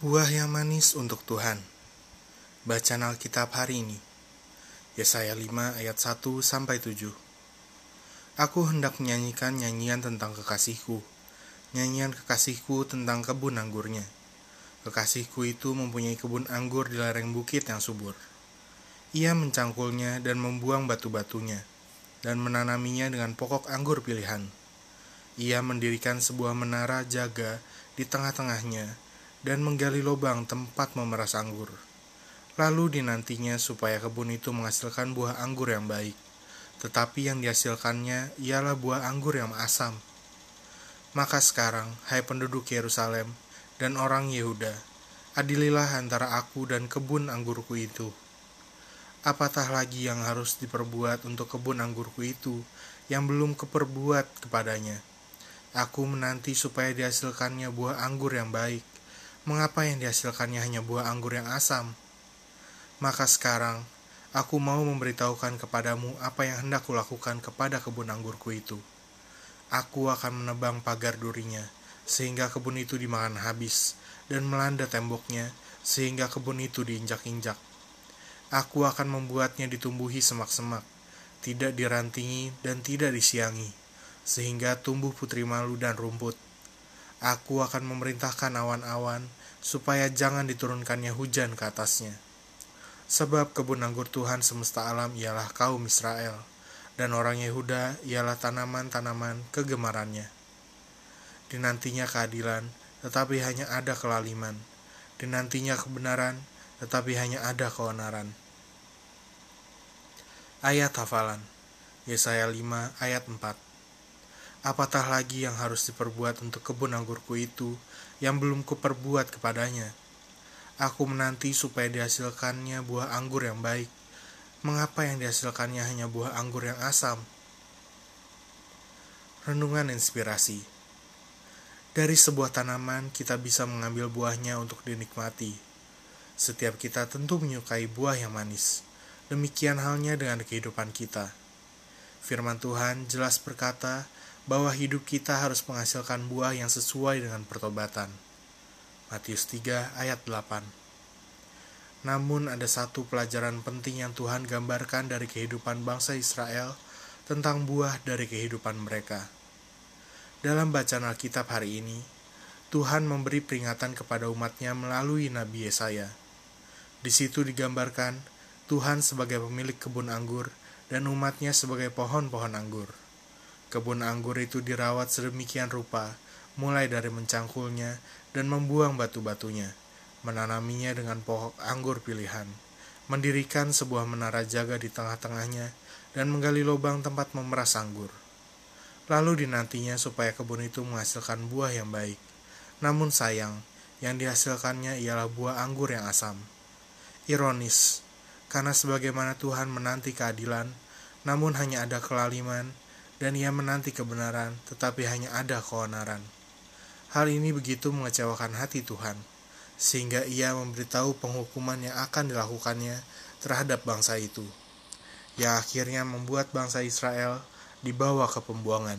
Buah yang manis untuk Tuhan. Bacaan Alkitab hari ini. Yesaya 5 ayat 1 sampai 7. Aku hendak menyanyikan nyanyian tentang kekasihku. Nyanyian kekasihku tentang kebun anggurnya. Kekasihku itu mempunyai kebun anggur di lereng bukit yang subur. Ia mencangkulnya dan membuang batu-batunya dan menanaminya dengan pokok anggur pilihan. Ia mendirikan sebuah menara jaga di tengah-tengahnya dan menggali lubang tempat memeras anggur. Lalu dinantinya supaya kebun itu menghasilkan buah anggur yang baik, tetapi yang dihasilkannya ialah buah anggur yang asam. Maka sekarang, hai penduduk Yerusalem dan orang Yehuda, adililah antara aku dan kebun anggurku itu. Apatah lagi yang harus diperbuat untuk kebun anggurku itu yang belum keperbuat kepadanya? Aku menanti supaya dihasilkannya buah anggur yang baik, mengapa yang dihasilkannya hanya buah anggur yang asam? Maka sekarang, aku mau memberitahukan kepadamu apa yang hendak kulakukan kepada kebun anggurku itu. Aku akan menebang pagar durinya, sehingga kebun itu dimakan habis, dan melanda temboknya, sehingga kebun itu diinjak-injak. Aku akan membuatnya ditumbuhi semak-semak, tidak dirantingi dan tidak disiangi, sehingga tumbuh putri malu dan rumput Aku akan memerintahkan awan-awan supaya jangan diturunkannya hujan ke atasnya. Sebab kebun anggur Tuhan semesta alam ialah kaum Israel, dan orang Yehuda ialah tanaman-tanaman kegemarannya. Dinantinya keadilan, tetapi hanya ada kelaliman. Dinantinya kebenaran, tetapi hanya ada keonaran. Ayat hafalan Yesaya 5 ayat 4 Apatah lagi yang harus diperbuat untuk kebun anggurku itu yang belum kuperbuat kepadanya? Aku menanti supaya dihasilkannya buah anggur yang baik. Mengapa yang dihasilkannya hanya buah anggur yang asam? Renungan inspirasi Dari sebuah tanaman kita bisa mengambil buahnya untuk dinikmati. Setiap kita tentu menyukai buah yang manis. Demikian halnya dengan kehidupan kita. Firman Tuhan jelas berkata, bahwa hidup kita harus menghasilkan buah yang sesuai dengan pertobatan. Matius 3 ayat 8 Namun ada satu pelajaran penting yang Tuhan gambarkan dari kehidupan bangsa Israel tentang buah dari kehidupan mereka. Dalam bacaan Alkitab hari ini, Tuhan memberi peringatan kepada umatnya melalui Nabi Yesaya. Di situ digambarkan Tuhan sebagai pemilik kebun anggur dan umatnya sebagai pohon-pohon anggur. Kebun anggur itu dirawat sedemikian rupa, mulai dari mencangkulnya dan membuang batu-batunya, menanaminya dengan pokok anggur pilihan, mendirikan sebuah menara jaga di tengah-tengahnya, dan menggali lubang tempat memeras anggur. Lalu dinantinya supaya kebun itu menghasilkan buah yang baik. Namun sayang, yang dihasilkannya ialah buah anggur yang asam. Ironis, karena sebagaimana Tuhan menanti keadilan, namun hanya ada kelaliman, dan ia menanti kebenaran, tetapi hanya ada keonaran. Hal ini begitu mengecewakan hati Tuhan, sehingga ia memberitahu penghukuman yang akan dilakukannya terhadap bangsa itu, yang akhirnya membuat bangsa Israel dibawa ke pembuangan.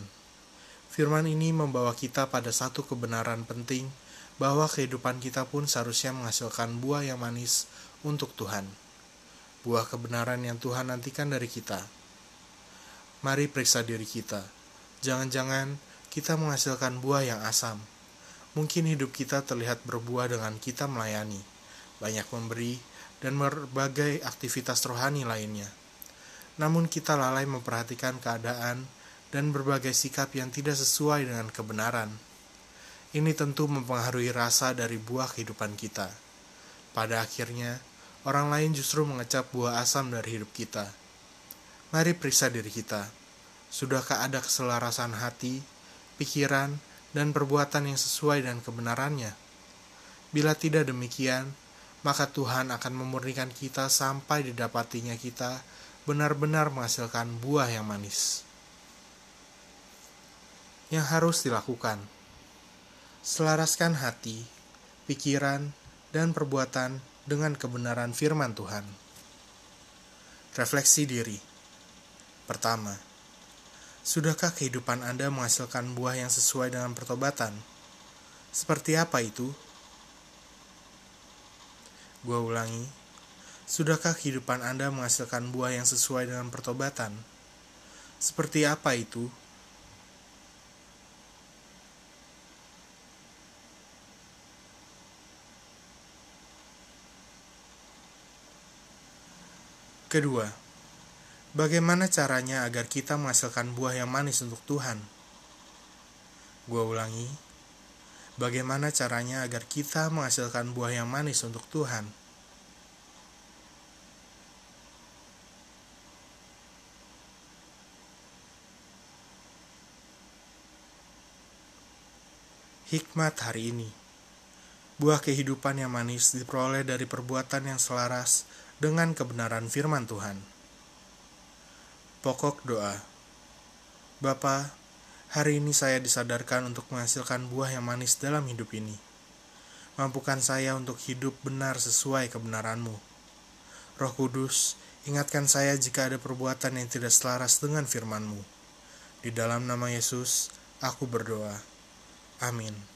Firman ini membawa kita pada satu kebenaran penting bahwa kehidupan kita pun seharusnya menghasilkan buah yang manis untuk Tuhan. Buah kebenaran yang Tuhan nantikan dari kita mari periksa diri kita. Jangan-jangan kita menghasilkan buah yang asam. Mungkin hidup kita terlihat berbuah dengan kita melayani, banyak memberi, dan berbagai aktivitas rohani lainnya. Namun kita lalai memperhatikan keadaan dan berbagai sikap yang tidak sesuai dengan kebenaran. Ini tentu mempengaruhi rasa dari buah kehidupan kita. Pada akhirnya, orang lain justru mengecap buah asam dari hidup kita Mari periksa diri kita. Sudahkah ada keselarasan hati, pikiran, dan perbuatan yang sesuai dengan kebenarannya? Bila tidak demikian, maka Tuhan akan memurnikan kita sampai didapatinya kita benar-benar menghasilkan buah yang manis. Yang harus dilakukan selaraskan hati, pikiran, dan perbuatan dengan kebenaran firman Tuhan. Refleksi diri. Pertama, sudahkah kehidupan Anda menghasilkan buah yang sesuai dengan pertobatan? Seperti apa itu? Gua ulangi, sudahkah kehidupan Anda menghasilkan buah yang sesuai dengan pertobatan? Seperti apa itu? Kedua, bagaimana caranya agar kita menghasilkan buah yang manis untuk Tuhan? Gua ulangi, Bagaimana caranya agar kita menghasilkan buah yang manis untuk Tuhan? Hikmat hari ini Buah kehidupan yang manis diperoleh dari perbuatan yang selaras dengan kebenaran firman Tuhan. Pokok doa Bapa, Hari ini saya disadarkan untuk menghasilkan buah yang manis dalam hidup ini. Mampukan saya untuk hidup benar sesuai kebenaranmu. Roh Kudus, ingatkan saya jika ada perbuatan yang tidak selaras dengan firmanmu. Di dalam nama Yesus, aku berdoa. Amin.